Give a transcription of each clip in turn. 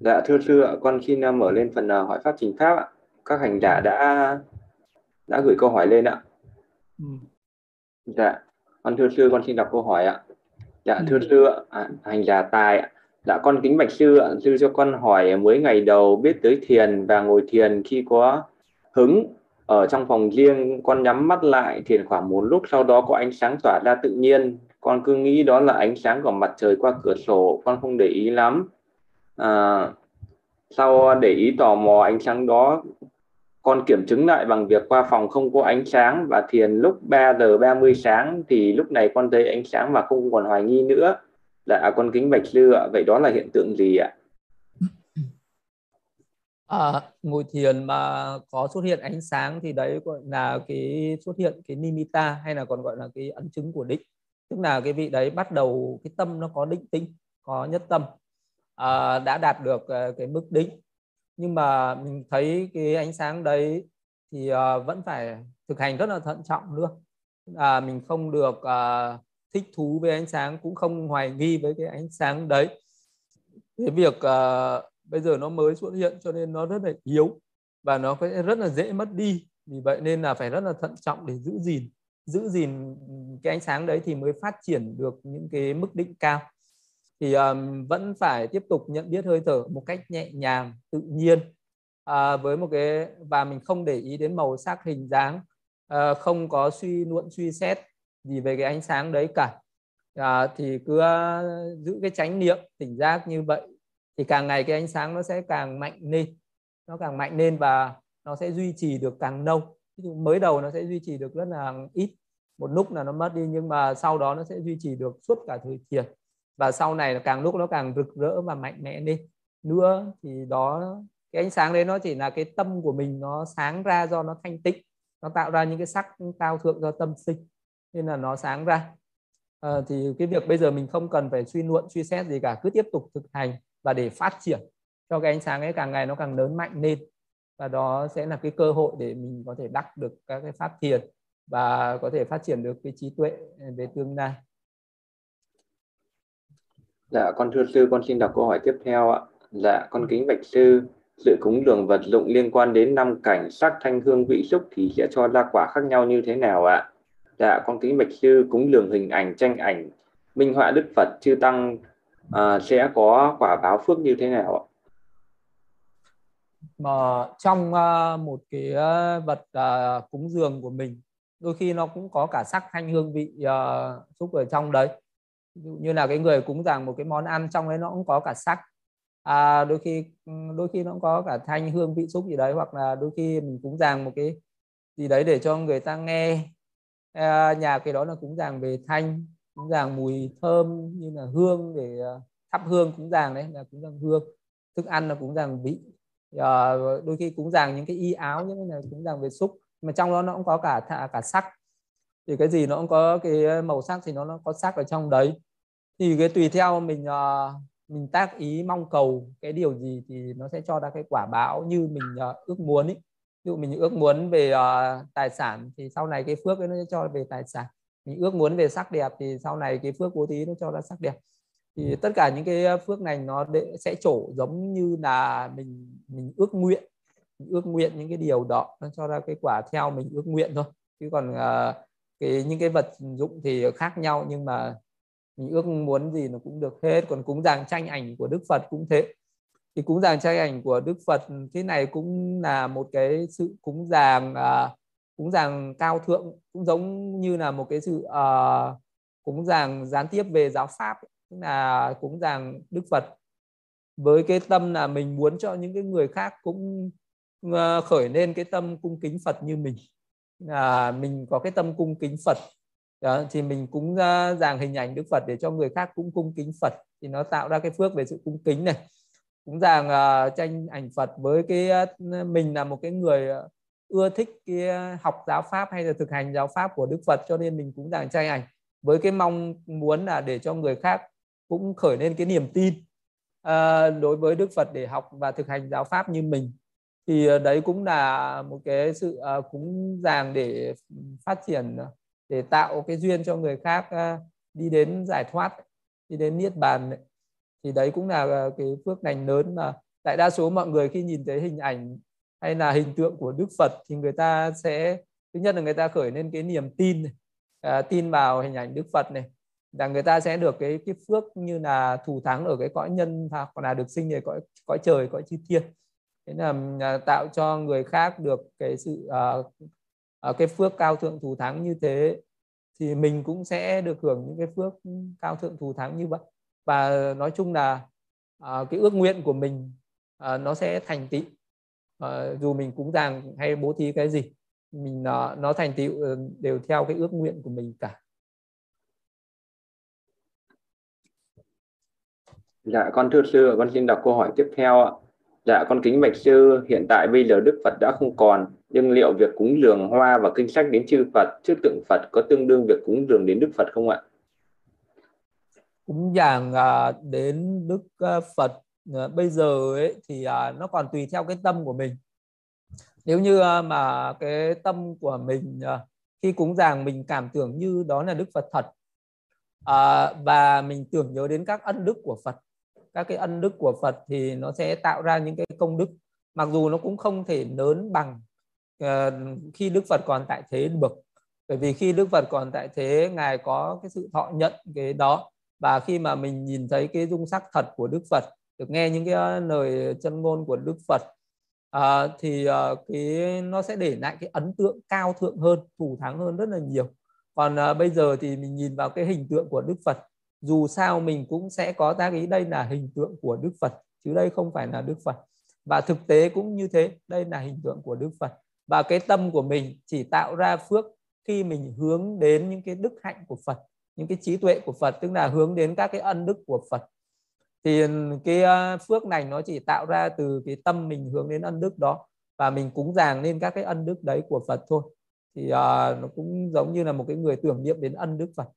Dạ thưa sư ạ, con xin uh, mở lên phần uh, hỏi pháp trình pháp ạ. Các hành giả đã đã gửi câu hỏi lên ạ. Ừ. Dạ, con thưa sư con xin đọc câu hỏi ạ. Dạ ừ. thưa sư ạ, à, hành giả tài ạ. Dạ con kính bạch sư ạ, sư cho con hỏi mới ngày đầu biết tới thiền và ngồi thiền khi có hứng ở trong phòng riêng con nhắm mắt lại thiền khoảng một lúc sau đó có ánh sáng tỏa ra tự nhiên con cứ nghĩ đó là ánh sáng của mặt trời qua cửa sổ con không để ý lắm à, sau để ý tò mò ánh sáng đó con kiểm chứng lại bằng việc qua phòng không có ánh sáng và thiền lúc 3 giờ 30 sáng thì lúc này con thấy ánh sáng và không còn hoài nghi nữa. Là à, con kính bạch sư ạ vậy đó là hiện tượng gì ạ? À, ngồi thiền mà có xuất hiện ánh sáng thì đấy gọi là cái xuất hiện cái nimita hay là còn gọi là cái ấn chứng của định. Tức là cái vị đấy bắt đầu cái tâm nó có định tĩnh có nhất tâm à, đã đạt được uh, cái mức đỉnh. Nhưng mà mình thấy cái ánh sáng đấy thì uh, vẫn phải thực hành rất là thận trọng nữa à, mình không được uh, thích thú với ánh sáng cũng không hoài nghi với cái ánh sáng đấy. Cái việc uh, bây giờ nó mới xuất hiện cho nên nó rất là yếu và nó sẽ rất là dễ mất đi. Vì vậy nên là phải rất là thận trọng để giữ gìn giữ gìn cái ánh sáng đấy thì mới phát triển được những cái mức định cao thì um, vẫn phải tiếp tục nhận biết hơi thở một cách nhẹ nhàng tự nhiên à, với một cái và mình không để ý đến màu sắc hình dáng à, không có suy luận suy xét gì về cái ánh sáng đấy cả. À, thì cứ giữ cái chánh niệm tỉnh giác như vậy thì càng ngày cái ánh sáng nó sẽ càng mạnh lên nó càng mạnh lên và nó sẽ duy trì được càng lâu. Ví dụ mới đầu nó sẽ duy trì được rất là ít một lúc là nó mất đi nhưng mà sau đó nó sẽ duy trì được suốt cả thời thiền và sau này là càng lúc nó càng rực rỡ và mạnh mẽ lên. Nữa thì đó cái ánh sáng đấy nó chỉ là cái tâm của mình nó sáng ra do nó thanh tịnh nó tạo ra những cái sắc cao thượng do tâm sinh nên là nó sáng ra. À, thì cái việc bây giờ mình không cần phải suy luận suy xét gì cả cứ tiếp tục thực hành và để phát triển cho cái ánh sáng ấy càng ngày nó càng lớn mạnh lên. Và đó sẽ là cái cơ hội để mình có thể đắc được các cái pháp thiền và có thể phát triển được cái trí tuệ về tương lai. Dạ, con thưa sư, con xin đọc câu hỏi tiếp theo ạ. Dạ, con kính bạch sư, sự cúng dường vật dụng liên quan đến năm cảnh sắc thanh hương vị xúc thì sẽ cho ra quả khác nhau như thế nào ạ? Dạ, con kính bạch sư, cúng dường hình ảnh, tranh ảnh, minh họa Đức Phật, chư tăng à, sẽ có quả báo phước như thế nào ạ? Mà trong uh, một cái uh, vật uh, cúng dường của mình đôi khi nó cũng có cả sắc thanh hương vị uh, xúc ở trong đấy ví dụ như là cái người cúng rằng một cái món ăn trong đấy nó cũng có cả sắc. À, đôi khi ừ, đôi khi nó cũng có cả thanh hương vị xúc gì đấy hoặc là đôi khi mình cúng rằng một cái gì đấy để cho người ta nghe. À, nhà cái đó là cúng rằng về thanh cúng rằng mùi thơm như là hương để à, thắp hương cúng rằng đấy là cúng rằng hương. Thức ăn là cúng rằng vị. À, đôi khi cúng rằng những cái y áo những cái này cúng rằng về xúc. Mà trong đó nó cũng có cả cả sắc thì cái gì nó cũng có cái ờ, màu sắc thì nó, nó có sắc ở trong đấy. Thì cái tùy theo mình uh, mình tác ý mong cầu cái điều gì thì nó sẽ cho ra cái quả báo như mình uh, ước muốn ý. ví dụ mình ước muốn về uh, tài sản thì sau này cái phước ấy nó sẽ cho về tài sản. Mình ước muốn về sắc đẹp thì sau này cái phước bố thí nó cho ra sắc đẹp. Thì tất cả những cái phước này nó sẽ trổ giống như là mình mình ước nguyện. Mình ước nguyện những cái điều đó nó cho ra cái quả theo mình ước nguyện thôi. Chứ còn uh, cái những cái vật dụng thì khác nhau nhưng mà mình ước muốn gì nó cũng được hết. Còn cúng dường tranh ảnh của Đức Phật cũng thế. Thì cúng dường tranh ảnh của Đức Phật thế này cũng là một cái sự cúng dường uh, cúng dường cao thượng cũng giống như là một cái sự uh, cúng dường gián tiếp về giáo pháp tức là cúng dường Đức Phật. Với cái tâm là mình muốn cho những cái người khác cũng uh, khởi lên cái tâm cung kính Phật như mình à, mình có cái tâm cung kính Phật. Đó, thì mình cúng uh, dàng hình ảnh Đức Phật để cho người khác cũng cung kính Phật. Thì nó tạo ra cái phước về sự cung kính này. Cúng dàng uh, à, tranh ảnh Phật với cái uh, mình là một cái người uh, ưa thích cái học giáo pháp hay là thực hành giáo pháp của Đức Phật cho nên mình cũng dàng tranh ảnh với cái mong muốn là để cho người khác cũng khởi lên cái niềm tin uh, đối với Đức Phật để học và thực hành giáo pháp như mình thì ờ, đấy cũng là một cái sự ờ, cúng dàng để phát triển ờ, để tạo cái duyên cho người khác đi đến giải thoát đi đến niết bàn thì đấy cũng là cái phước lành lớn mà đại đa số mọi người khi nhìn thấy hình ảnh hay là hình tượng của Đức Phật thì người ta sẽ thứ nhất là người ta khởi lên cái niềm tin à, tin vào hình ảnh Đức Phật này là người ta sẽ được cái cái phước như là thù thắng ở cái cõi nhân hoặc là được sinh về cõi cõi trời cõi chư thiên thế là à, tạo cho người khác được cái sự uh, cái phước cao thượng thù thắng như thế thì mình cũng sẽ được hưởng những cái phước cao thượng thù thắng như vậy. Và nói chung là uh, cái ước nguyện của mình uh, nó sẽ thành tựu. Uh, dù mình cúng dường hay bố thí cái gì mình uh, nó thành tựu ờ, đều theo cái ước nguyện của mình cả. Dạ con thưa sư, con xin đọc câu hỏi tiếp theo ạ. Dạ con kính bạch sư, hiện tại bây giờ Đức Phật đã không còn, nhưng liệu việc cúng dường hoa và kinh sách đến chư Phật trước tượng Phật có tương đương việc cúng dường đến Đức Phật không ạ? Cúng dường à, đến Đức à, Phật à, bây giờ ấy thì nó còn tùy theo cái tâm của mình. Nếu như mà cái tâm của mình khi cúng dường mình cảm tưởng như đó là Đức Phật thật và mình tưởng nhớ đến các ân đức của Phật các cái ân đức của Phật thì nó sẽ tạo ra những cái công đức mặc dù nó cũng không thể lớn bằng uh, khi Đức Phật còn tại thế được bởi vì khi Đức Phật còn tại thế ngài có cái sự thọ nhận cái đó. Và khi mà mình nhìn thấy cái dung sắc thật của Đức Phật được nghe những cái ờ, lời chân ngôn của Đức Phật à, thì uh, cái nó sẽ để lại cái ấn tượng cao thượng hơn thù thắng hơn rất là nhiều. Còn uh, bây giờ thì mình nhìn vào cái hình tượng của Đức Phật dù sao mình cũng sẽ có tác ý đây là hình tượng của Đức Phật chứ đây không phải là Đức Phật. Và thực tế cũng như thế đây là hình tượng của Đức Phật. Và cái tâm của mình chỉ tạo ra phước khi mình hướng đến những cái đức hạnh của Phật những cái trí tuệ của Phật tức là hướng đến các cái ân đức của Phật. Thì ừ, cái ờ, phước này nó chỉ tạo ra từ cái tâm mình hướng đến ân đức đó và mình cúng dường lên các cái ân đức đấy của Phật thôi. Thì uh, nó cũng giống như là một cái người tưởng niệm đến ân đức Phật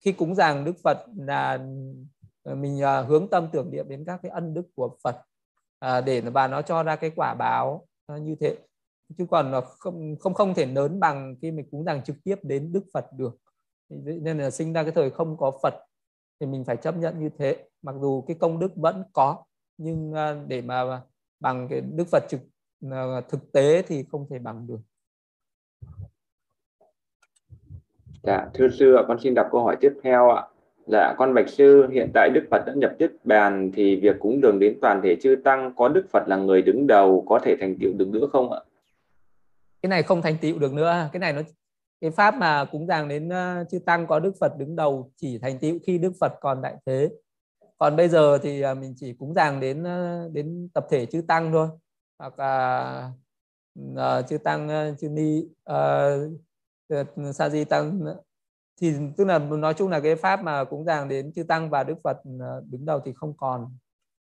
khi cúng dường Đức Phật là ờ, mình ờ, hướng tâm tưởng niệm đến các cái ân đức của Phật à, để và nó cho ra cái quả báo ờ, như thế. Chứ còn nó không không không thể lớn bằng khi mình cúng dường trực tiếp đến Đức Phật được. Nên là sinh ra cái thời không có Phật thì mình phải chấp nhận như thế. Mặc dù cái công đức vẫn có, nhưng để mà bằng cái Đức Phật trực thực tế thì không thể bằng được. Dạ, thưa sư ạ, con xin đọc câu hỏi tiếp theo ạ. Dạ, con bạch sư, hiện tại Đức Phật đã nhập tiết bàn thì việc cúng đường đến toàn thể chư tăng có Đức Phật là người đứng đầu có thể thành tựu được nữa không ạ? Cái này không thành tựu được nữa, cái này nó cái pháp mà cúng dường đến ờ, chư tăng có Đức Phật đứng đầu chỉ thành tựu khi Đức Phật còn tại thế. Còn bây giờ thì ờ, mình chỉ cúng dường đến ờ, đến tập thể chư tăng thôi, hoặc là uh, chư tăng chư ni uh, Ờ, sa di tăng ờ, thì tức là nói chung là cái pháp mà cũng rằng đến chư tăng và đức phật ờ, đứng đầu thì không còn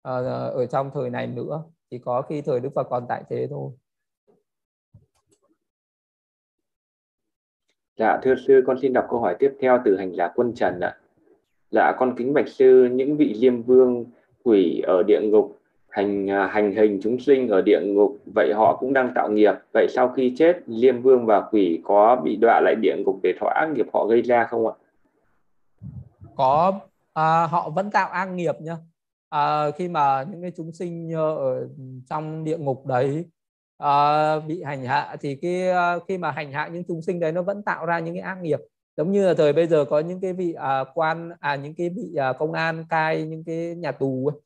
ở trong thời này nữa. Chỉ có khi thời đức phật còn tại thế thôi. Dạ thưa sư, con xin đọc câu hỏi tiếp theo từ hành giả quân trần ạ. Dạ con kính bạch sư, những vị diêm vương quỷ ở địa ngục hành à, hành hình chúng sinh ở địa ngục vậy họ cũng đang tạo nghiệp. Vậy sau khi chết liêm vương và quỷ có bị đọa lại địa ngục để thọ ác nghiệp họ gây ra không ạ? Có à, họ vẫn tạo ác nghiệp nhá. À, khi mà những cái chúng sinh ở trong địa ngục đấy à, bị hành hạ thì cái à, khi mà hành hạ những chúng sinh đấy nó vẫn tạo ra những cái ác nghiệp. Giống như là thời bây giờ có những cái vị à, quan à những cái vị à, công an cai những cái nhà tù ấy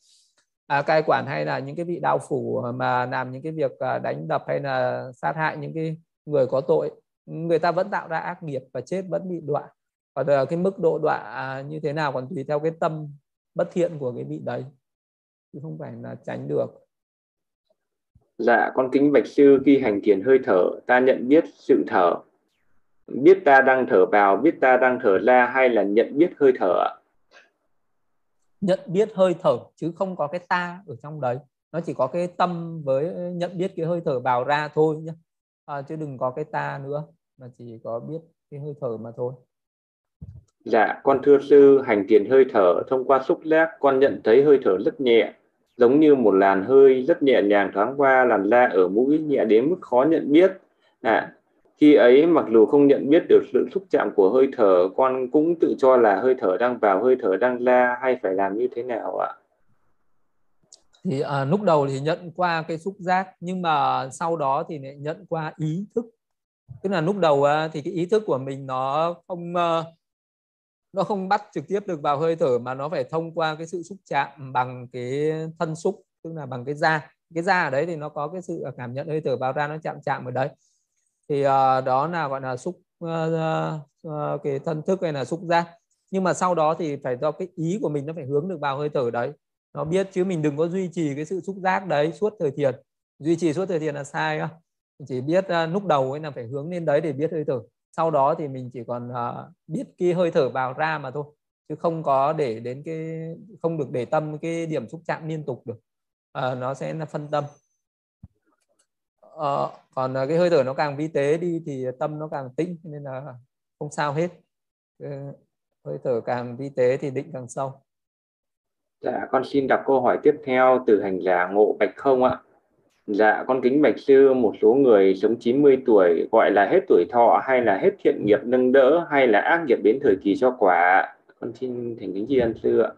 à, cai quản hay là những cái vị đạo phủ ờ, mà làm những cái việc ờ, đánh đập hay là sát hại những cái người có tội người ta vẫn tạo ra ác nghiệp và chết vẫn bị đọa. Và ờ, cái mức độ đọa à, như thế nào còn tùy theo cái tâm bất thiện của cái vị đấy chứ không phải là tránh được. Dạ con kính bạch sư khi hành thiền hơi thở ta nhận biết sự thở. Biết ta đang thở vào biết ta đang thở ra hay là nhận biết hơi thở ạ? Nhận biết hơi thở chứ không có cái ta ở trong đấy. Nó chỉ có cái tâm với nhận biết cái hơi thở vào ra thôi nhé à, chứ đừng có cái ta nữa mà chỉ có biết cái hơi thở mà thôi. Dạ con thưa sư hành tiền hơi thở thông qua xúc giác con nhận thấy hơi thở rất nhẹ giống như một làn hơi rất nhẹ nhàng thoáng qua làn da ở mũi nhẹ đến mức khó nhận biết. À, khi ấy mặc dù không nhận biết được sự xúc chạm của hơi thở con cũng tự cho là hơi thở đang vào hơi thở đang ra hay phải làm như thế nào ạ? Thì à, lúc đầu thì nhận qua cái xúc giác nhưng mà sau đó thì lại nhận qua ý thức. Tức là lúc đầu à, thì cái ý thức của mình nó không ờ, nó không bắt trực tiếp được vào hơi thở mà nó phải thông qua cái sự xúc chạm bằng cái thân xúc tức là bằng cái da. Cái da ở đấy thì nó có cái sự cảm nhận hơi thở vào ra nó chạm chạm ở đấy thì uh, đó là gọi là xúc uh, uh, cái thân thức hay là xúc giác. Nhưng mà sau đó thì phải do cái ý của mình nó phải hướng được vào hơi thở đấy. Nó biết chứ mình đừng có duy trì cái sự xúc giác đấy suốt thời thiền. Duy trì suốt thời thiền là sai á. Chỉ biết uh, lúc đầu ấy là phải hướng lên đấy để biết hơi thở. Sau đó thì mình chỉ còn uh, biết cái hơi thở vào ra mà thôi chứ không có để đến cái không được để tâm cái điểm xúc chạm liên tục được. Uh, nó sẽ là phân tâm à, còn ờ, cái hơi thở nó càng vi tế đi thì tâm nó càng tĩnh nên là không sao hết hơi thở càng vi tế thì định càng sâu dạ con xin đọc câu hỏi tiếp theo từ hành giả ngộ bạch không ạ Dạ, con kính bạch sư, một số người sống 90 tuổi gọi là hết tuổi thọ hay là hết thiện nghiệp nâng đỡ hay là ác nghiệp đến thời kỳ cho quả. Con xin thành kính tri ân sư ạ.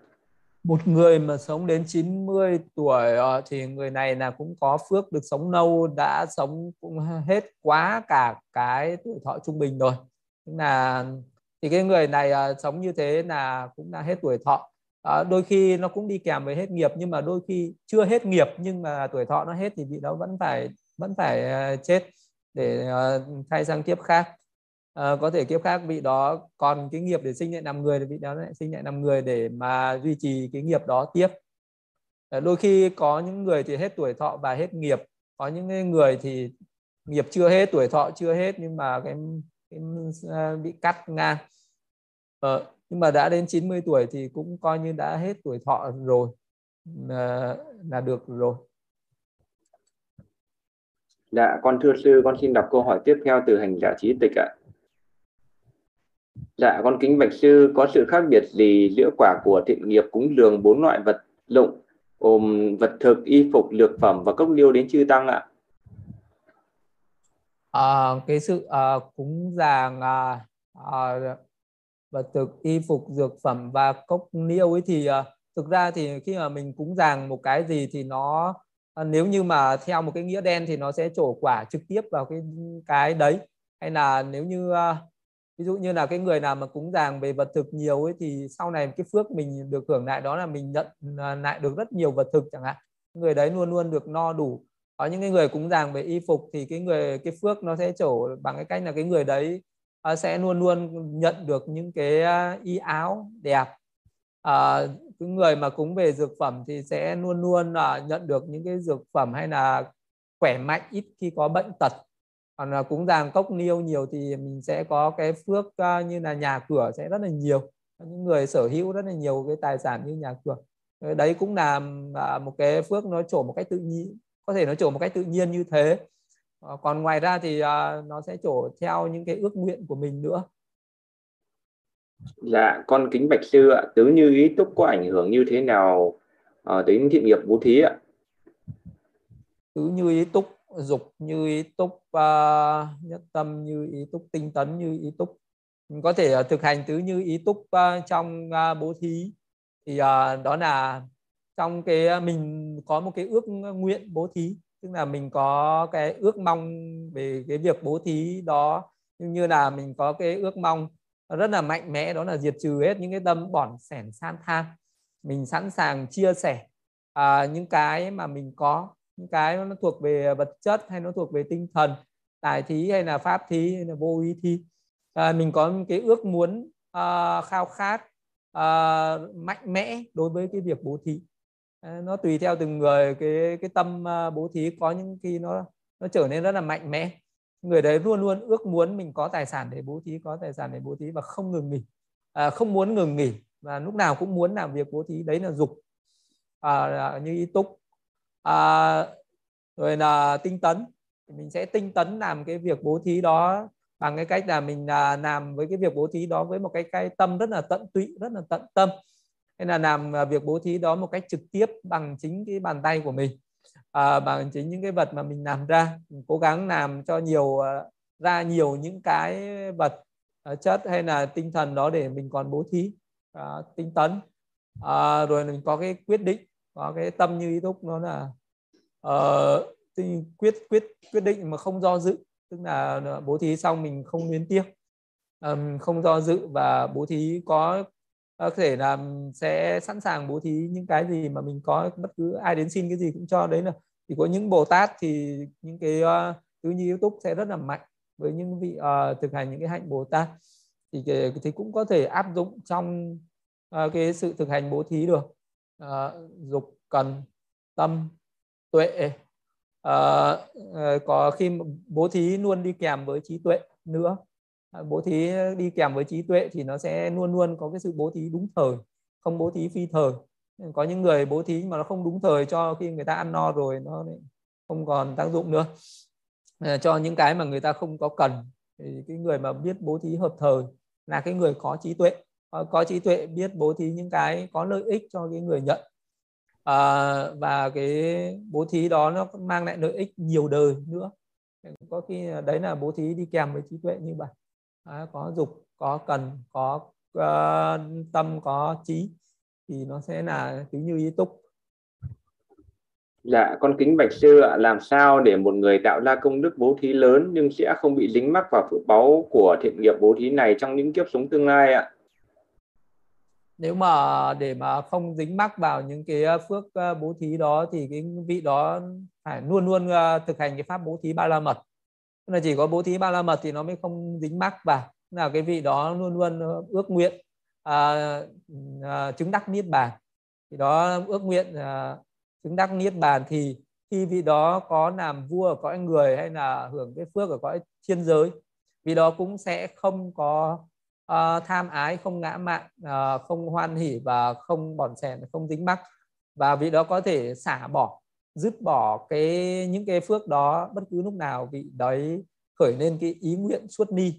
Một người mà sống đến 90 tuổi ờ, thì người này là cũng có phước được sống lâu, đã sống cũng hết quá cả cái tuổi thọ trung bình rồi. Là thì cái người này ờ, sống như thế là cũng đã hết tuổi thọ à, đôi khi nó cũng đi kèm với hết nghiệp nhưng mà đôi khi chưa hết nghiệp nhưng mà tuổi thọ nó hết thì vị đó vẫn phải vẫn phải chết để thay sang kiếp khác à, có thể kiếp khác vị đó còn cái nghiệp để sinh lại làm người thì vị đó lại sinh lại làm người để mà duy trì cái nghiệp đó tiếp. À, đôi khi có những người thì hết tuổi thọ và hết nghiệp có những người thì nghiệp chưa hết tuổi thọ chưa hết nhưng mà cái, cái ờ, bị cắt ngang. À, nhưng mà đã đến 90 tuổi thì cũng coi như đã hết tuổi thọ rồi là, là được rồi. Dạ, con thưa sư, con xin đọc câu hỏi tiếp theo từ hành giả trí tịch ạ. Dạ, con kính bạch sư, có sự khác biệt gì giữa quả của thiện nghiệp cúng dường bốn loại vật dụng, gồm vật thực, y phục, lược phẩm và cốc liêu đến chư tăng ạ? À, cái sự à, cúng dường à, à, vật thực y phục dược phẩm và cốc niêu ấy thì à, thực ra thì khi mà mình cúng dường một cái gì thì nó à, nếu như mà theo một cái nghĩa đen thì nó sẽ trổ quả trực tiếp vào cái cái đấy hay là nếu như à, ví dụ như là cái người nào mà cúng dường về vật thực nhiều ấy thì sau này cái phước mình được hưởng lại đó là mình nhận à, lại được rất nhiều vật thực chẳng hạn. Người đấy luôn luôn được no đủ. Có những cái người cúng dường về y phục thì cái người cái phước nó sẽ trổ bằng cái cách là cái người đấy à, sẽ luôn luôn nhận được những cái à, y áo đẹp. À, cái người mà cúng về dược phẩm thì sẽ luôn luôn nhận được những cái dược phẩm hay là khỏe mạnh ít khi có bệnh tật còn là cúng dường cốc niêu nhiều thì mình sẽ có cái phước uh, như là nhà cửa sẽ rất là nhiều. Những người sở hữu rất là nhiều cái tài sản như nhà cửa. Đấy cũng là uh, một cái phước nó trổ một cách tự nhiên có thể nó trổ một cách tự nhiên như thế. Ờ, còn ngoài ra thì uh, nó sẽ trổ theo những cái ước nguyện của mình nữa. Dạ con kính bạch sư ạ. Tứ như ý túc có ảnh hưởng như thế nào uh, đến thiện nghiệp bố thí ạ? Tứ như ý túc dục như ý túc uh, nhất tâm như ý túc tinh tấn như ý túc. Mình có thể uh, thực hành tứ như ý túc uh, trong uh, bố thí. Thì uh, đó là trong cái mình có một cái ước nguyện bố thí. Tức là mình có cái ước mong về cái việc bố thí đó. Nhưng như là mình có cái ước mong rất là mạnh mẽ đó là diệt trừ hết những cái tâm bỏn sẻn san tham mình sẵn sàng chia sẻ à, những cái mà mình có những cái nó thuộc về vật chất hay nó thuộc về tinh thần tài thí hay là pháp thí hay là vô ý thí. À, mình có cái ước muốn uh, khao khát uh, mạnh mẽ đối với cái việc bố thí. À, nó tùy theo từng người cái cái tâm bố thí. Có những khi nó nó trở nên rất là mạnh mẽ. Người đấy luôn luôn ước muốn mình có tài sản để bố thí có tài sản để bố thí và không ngừng nghỉ. À, không muốn ngừng nghỉ và lúc nào cũng muốn làm việc bố thí. Đấy là dục à, như ý túc à, rồi là tinh tấn. Mình sẽ tinh tấn làm cái việc bố thí đó bằng cái cách là mình à, làm với cái việc bố thí đó với một cái cái tâm rất là tận tụy rất là tận tâm. Hay là làm à, việc bố thí đó một cách trực tiếp bằng chính cái bàn tay của mình. À, bằng chính những cái vật mà mình làm ra. Mình cố gắng làm cho nhiều à, ra nhiều những cái vật à, chất hay là tinh thần đó để mình còn bố thí à, tinh tấn. À, rồi mình có cái quyết định có cái tâm như ý túc nó là uh, quyết quyết quyết định mà không do dự. Tức là ờ, bố thí xong mình không luyến tiếc. Um, không do dự và bố thí có có thể là sẽ sẵn sàng bố thí những cái gì mà mình có bất cứ ai đến xin cái gì cũng cho. Đấy là thì có những bồ tát thì những cái uh, tứ nhi yếu túc sẽ rất là mạnh với những vị uh, thực hành những cái hạnh bồ tát. Thì thì cũng có thể áp dụng trong uh, cái sự thực hành bố thí được à, dục cần tâm tuệ. À, có khi bố thí luôn đi kèm với trí tuệ nữa. Bố thí đi kèm với trí tuệ thì nó sẽ luôn luôn có cái sự bố thí đúng thời không bố thí phi thời. Có những người bố thí mà nó không đúng thời cho khi người ta ăn no rồi nó không còn tác dụng nữa. Cho những cái mà người ta không có cần thì cái người mà biết bố thí hợp thời là cái người có trí tuệ. Ờ, có, trí tuệ biết bố thí những cái có lợi ích cho cái người nhận. À, và cái bố thí đó nó mang lại lợi ích nhiều đời nữa. Có khi đấy là bố thí đi kèm với trí tuệ như vậy à, có dục có cần có uh, tâm có trí thì nó sẽ là tính như ý túc. Dạ, con kính bạch sư ạ, làm sao để một người tạo ra công đức bố thí lớn nhưng sẽ không bị dính mắc vào phước báu của thiện nghiệp bố thí này trong những kiếp sống tương lai ạ? Nếu mà để mà không dính mắc vào những cái ờ, phước ờ, bố thí đó thì cái vị đó phải luôn luôn ờ, thực hành cái pháp bố thí ba la mật. Là chỉ có bố thí ba la mật thì nó mới không dính mắc vào. Là cái vị đó luôn luôn ước nguyện à, à, chứng đắc niết bàn. Thì đó ước nguyện à, chứng đắc niết bàn thì khi vị đó có làm vua ở cõi người hay là hưởng cái phước ở cõi thiên giới vị đó cũng sẽ không có uh, tham ái không ngã mạn uh, không hoan hỉ và không bòn xèn không dính mắc. Và vị đó có thể xả bỏ dứt bỏ cái những cái phước đó bất cứ lúc nào vị đấy khởi lên cái ý nguyện xuất ni.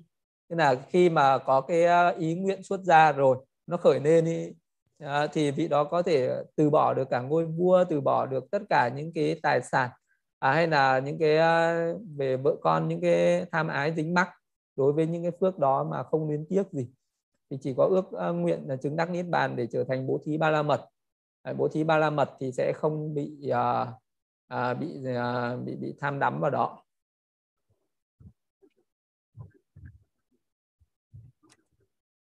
Tức là khi mà có cái ờ, ý nguyện xuất ra rồi nó khởi lên ý, à, thì vị đó có thể từ bỏ được cả ngôi vua từ bỏ được tất cả những cái tài sản à, hay là những cái về vợ con những cái tham ái dính mắc đối với những cái phước đó mà không luyến tiếc gì thì chỉ có ước uh, nguyện là chứng đắc niết bàn để trở thành bố thí ba la mật. Bố thí ba la mật thì sẽ không bị uh, uh, bị uh, bị bị tham đắm vào đó.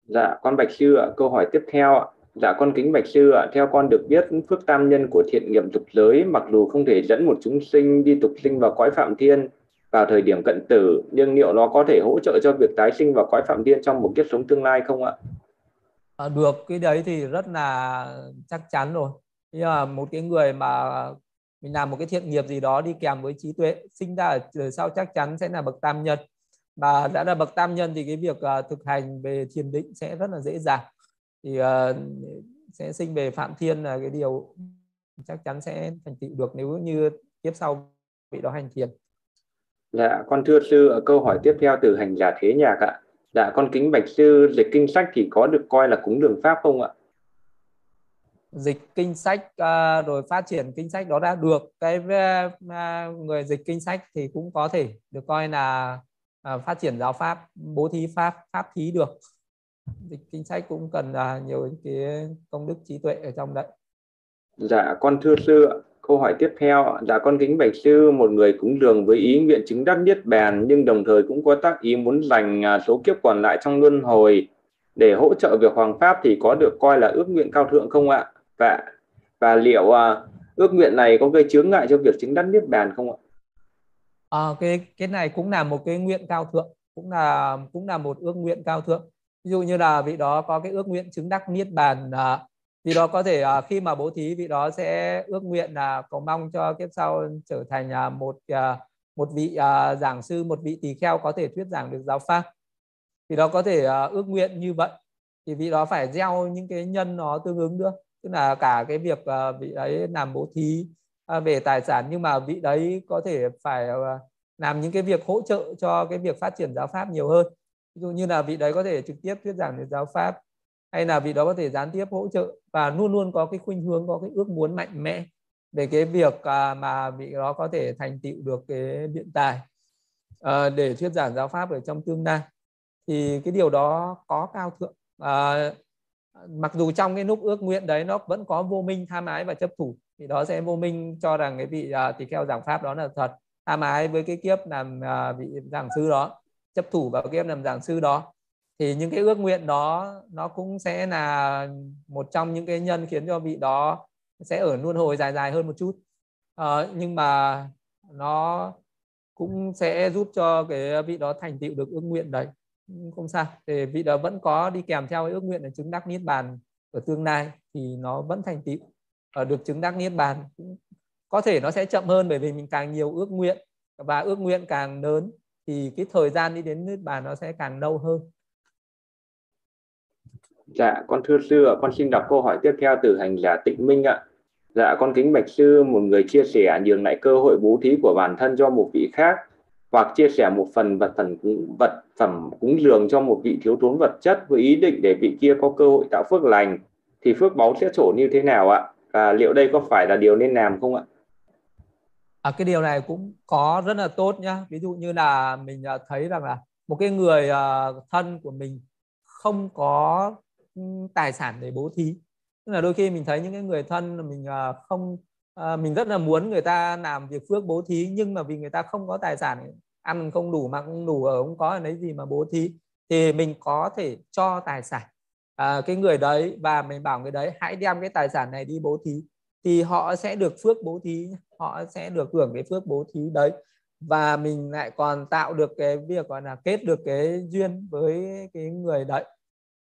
Dạ, con Bạch Sư ạ, câu hỏi tiếp theo ạ. Dạ con kính bạch sư ạ, theo con được biết phước tam nhân của thiện nghiệp tục giới mặc dù không thể dẫn một chúng sinh đi tục sinh vào cõi phạm thiên vào thời điểm cận tử, nhưng liệu nó có thể hỗ trợ cho việc tái sinh vào cõi phạm thiên trong một kiếp sống tương lai không ạ? À, được, cái đấy thì rất là chắc chắn rồi. Nhưng mà một cái người mà mình làm một cái thiện nghiệp gì đó đi kèm với trí tuệ, sinh ra ở sau chắc chắn sẽ là bậc tam nhân. Và đã là bậc tam nhân thì cái việc uh, thực hành về thiền định sẽ rất là dễ dàng thì uh, sẽ sinh về phạm thiên là cái điều chắc chắn sẽ thành tựu được nếu như tiếp sau bị đó hành thiền dạ con thưa sư câu hỏi tiếp theo từ hành giả thế nhạc ạ. Dạ con kính bạch sư dịch kinh sách thì có được coi là cúng đường pháp không ạ? Dịch kinh sách uh, rồi phát triển kinh sách đó đã được cái uh, người dịch kinh sách thì cũng có thể được coi là uh, phát triển giáo pháp bố thí pháp pháp thí được. Dịch chính sách cũng cần nhiều cái công đức trí tuệ ở trong đấy. Dạ con thưa sư câu hỏi tiếp theo. Dạ con kính bạch sư một người cúng dường với ý nguyện chứng đắc niết bàn nhưng đồng thời cũng có tác ý muốn dành à, số kiếp còn lại trong luân hồi. Để hỗ trợ việc hoàng pháp thì có được coi là ước nguyện cao thượng không ạ? Và và liệu uh, ước nguyện này có gây chướng ngại cho việc chứng đắc niết bàn không ạ? À, cái cái này cũng là một cái nguyện cao thượng cũng là cũng là một ước nguyện cao thượng. Ví dụ như là vị đó có cái ước nguyện chứng đắc niết bàn à, vị đó có thể uh, khi mà bố thí vị đó sẽ ước nguyện là cầu mong cho kiếp sau trở thành uh, một uh, một vị uh, giảng sư một vị tỳ kheo có thể thuyết giảng được giáo pháp. Vị đó có thể uh, ước nguyện như vậy. Thì vị đó phải gieo những cái nhân nó tương ứng nữa. Tức là cả cái việc uh, vị đấy làm bố thí uh, về tài sản nhưng mà vị đấy có thể phải uh, làm những cái việc hỗ trợ cho cái việc phát triển giáo pháp nhiều hơn. Ví dụ như là vị đấy có thể trực tiếp thuyết giảng được giáo pháp hay là vị đó có thể gián tiếp hỗ trợ và luôn luôn có cái khuynh hướng có cái ước muốn mạnh mẽ về cái việc à, mà vị đó có thể thành tựu được cái biện tài ờ, để thuyết giảng giáo pháp ở trong tương lai. Thì cái điều đó có cao thượng à, mặc dù trong cái lúc ước nguyện đấy nó vẫn có vô minh tham ái và chấp thủ thì đó sẽ vô minh cho rằng cái vị à, tỳ kheo giảng pháp đó là thật. Tham ái với cái kiếp làm à, vị giảng sư đó chấp thủ vào kiếp làm giảng sư đó thì những cái ước nguyện đó nó cũng sẽ là một trong những cái nhân khiến cho vị đó sẽ ở luân hồi dài dài hơn một chút. À, nhưng mà nó cũng sẽ giúp cho cái vị đó thành tựu được ước nguyện đấy. Không sao thì vị đó vẫn có đi kèm theo cái ước nguyện là chứng đắc niết bàn ở tương lai thì nó vẫn thành tựu. Ở được chứng đắc niết bàn có thể nó sẽ chậm hơn bởi vì mình càng nhiều ước nguyện và ước nguyện càng lớn thì cái thời gian đi đến niết bàn nó sẽ càng lâu hơn. Dạ, con thưa sư ạ, con xin đọc câu hỏi tiếp theo từ hành giả Tịnh Minh ạ. Dạ, con kính bạch sư, một người chia sẻ nhường lại cơ hội bố thí của bản thân cho một vị khác hoặc chia sẻ một phần vật phẩm vật phẩm cúng dường cho một vị thiếu thốn vật chất với ý định để vị kia có cơ hội tạo phước lành thì phước báu sẽ trổ như thế nào ạ? Và liệu đây có phải là điều nên làm không ạ? À, cái điều này cũng có rất là tốt nhá. Ví dụ như là mình à, thấy rằng là một cái người à, thân của mình không có tài sản để bố thí. Tức là đôi khi mình thấy những cái người thân mình à, không à, mình rất là muốn người ta làm việc phước bố thí nhưng mà vì người ta không có tài sản ăn không đủ mặc không đủ ở không có lấy gì mà bố thí thì mình có thể cho tài sản. À, cái người đấy và mình bảo người đấy hãy đem cái tài sản này đi bố thí. Thì họ sẽ được phước bố thí họ sẽ được hưởng cái phước bố thí đấy. Và mình lại còn tạo được cái việc gọi là kết được cái duyên với cái người đấy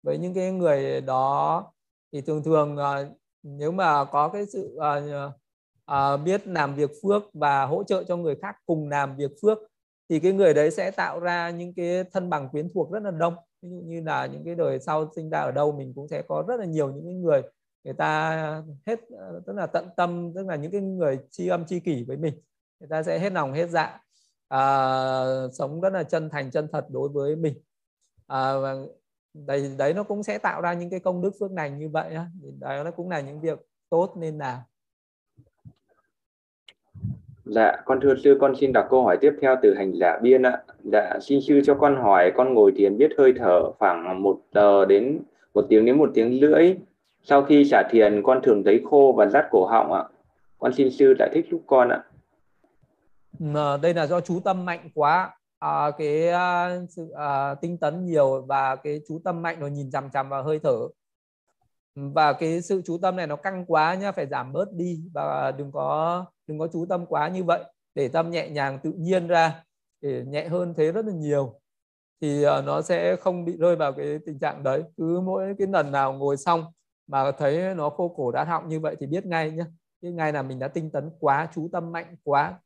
với những cái người đó thì thường thường ờ, nếu mà có cái sự ờ, ờ, biết làm việc phước và hỗ trợ cho người khác cùng làm việc phước thì cái người đấy sẽ tạo ra những cái thân bằng quyến thuộc rất là đông. Ví dụ như là những cái đời sau sinh ra ở đâu mình cũng sẽ có rất là nhiều những cái người người ta hết tức là tận tâm tức là những cái người tri âm tri kỷ với mình người ta sẽ hết lòng hết dạ à, sống rất là chân thành chân thật đối với mình. À, và đấy đấy nó cũng sẽ tạo ra những cái công đức phước lành như vậy á đấy nó cũng là những việc tốt nên làm Dạ, con thưa sư, con xin đọc câu hỏi tiếp theo từ hành giả Biên ạ. Dạ, xin sư cho con hỏi, con ngồi thiền biết hơi thở khoảng một giờ đến một tiếng đến một tiếng rưỡi. Sau khi xả thiền, con thường thấy khô và rát cổ họng ạ. Con xin sư giải thích giúp con ạ. Ờ, đây là do chú tâm mạnh quá à, cái à, sự à, tinh tấn nhiều và cái chú tâm mạnh nó nhìn chằm chằm vào hơi thở. Và cái sự chú tâm này nó căng quá nhá phải giảm bớt đi và đừng có đừng có chú tâm quá như vậy. Để tâm nhẹ nhàng tự nhiên ra để nhẹ hơn thế rất là nhiều. Thì nó sẽ không bị rơi vào cái tình trạng đấy. Cứ mỗi cái lần nào ngồi xong mà thấy nó khô cổ đã họng như vậy thì biết ngay nhé biết ngay là mình đã tinh tấn quá chú tâm mạnh quá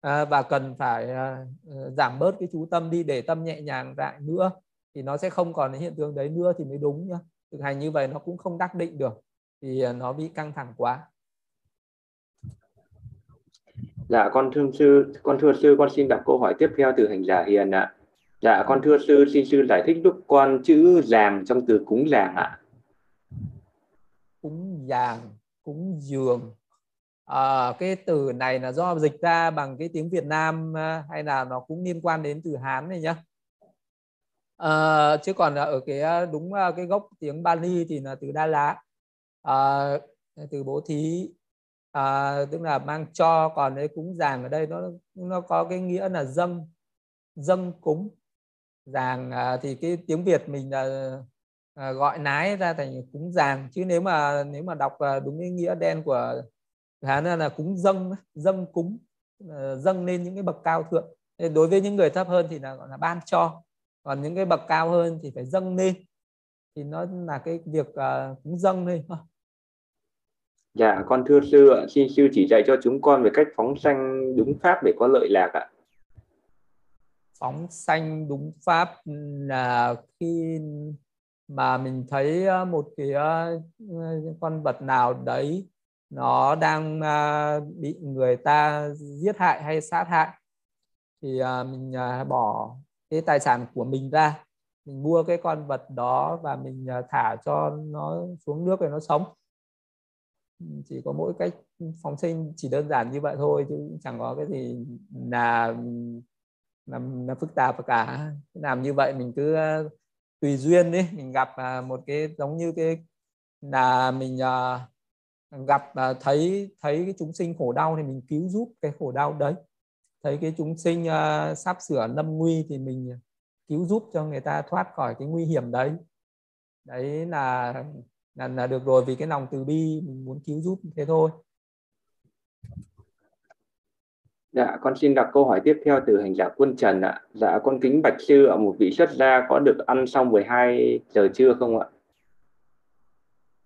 à, và cần phải à, ờ, giảm bớt cái chú tâm đi để tâm nhẹ nhàng lại nữa thì nó sẽ không còn cái hiện tượng đấy nữa thì mới đúng nhá thực hành như vậy nó cũng không đắc định được thì nó bị căng thẳng quá Dạ con thưa sư, con thưa sư, con xin đọc câu hỏi tiếp theo từ hành giả Hiền ạ. Dạ con thưa sư, xin sư giải thích giúp con chữ giàng trong từ cúng giàng ạ. Cúng giàng, cúng dường à, cái từ này là do dịch ra bằng cái tiếng Việt Nam ờ, hay là nó cũng liên quan đến từ Hán này nhá? À, chứ còn ở cái đúng cái gốc tiếng Bali thì là từ Đa Lá à, từ bố thí. À, tức là mang cho còn đấy cúng giàng ở đây nó nó có cái nghĩa là dâng dâng cúng. Giàng à, thì cái tiếng Việt mình là à, gọi nái ra thành cúng giàng chứ nếu mà nếu mà đọc à, đúng cái nghĩa đen của Hán là, là cúng dâng dâng cúng ờ, dâng lên những cái bậc cao thượng. Đối với những người thấp hơn thì là gọi là ban cho. Còn những cái bậc cao hơn thì phải dâng lên. Thì nó là cái việc uh, cúng dâng lên thôi Dạ, con thưa sư ạ, xin sư chỉ dạy cho chúng con về cách phóng sanh đúng pháp để có lợi lạc ạ. Phóng sanh đúng pháp là khi mà mình thấy ờ, một cái con vật nào đấy nó đang uh, bị người ta giết hại hay sát hại. Thì uh, mình uh, bỏ cái tài sản của mình ra. Mình mua cái con vật đó và mình uh, thả cho nó xuống nước để nó sống. Chỉ có mỗi cách phóng sinh chỉ đơn giản như vậy thôi chứ chẳng có cái gì là làm, là phức tạp cả. Làm như vậy mình cứ uh, tùy duyên đi. Mình gặp uh, một cái giống như cái là mình uh, gặp uh, thấy thấy cái chúng sinh khổ đau thì mình cứu giúp cái khổ đau đấy thấy cái chúng sinh uh, sắp sửa lâm nguy thì mình cứu giúp cho người ta thoát khỏi cái nguy hiểm đấy đấy là là, là được rồi vì cái lòng từ bi mình muốn cứu giúp thế thôi Dạ, con xin đặt câu hỏi tiếp theo từ hành giả Quân Trần ạ. Dạ, con kính bạch sư ạ, một vị xuất gia có được ăn sau 12 giờ trưa không ạ?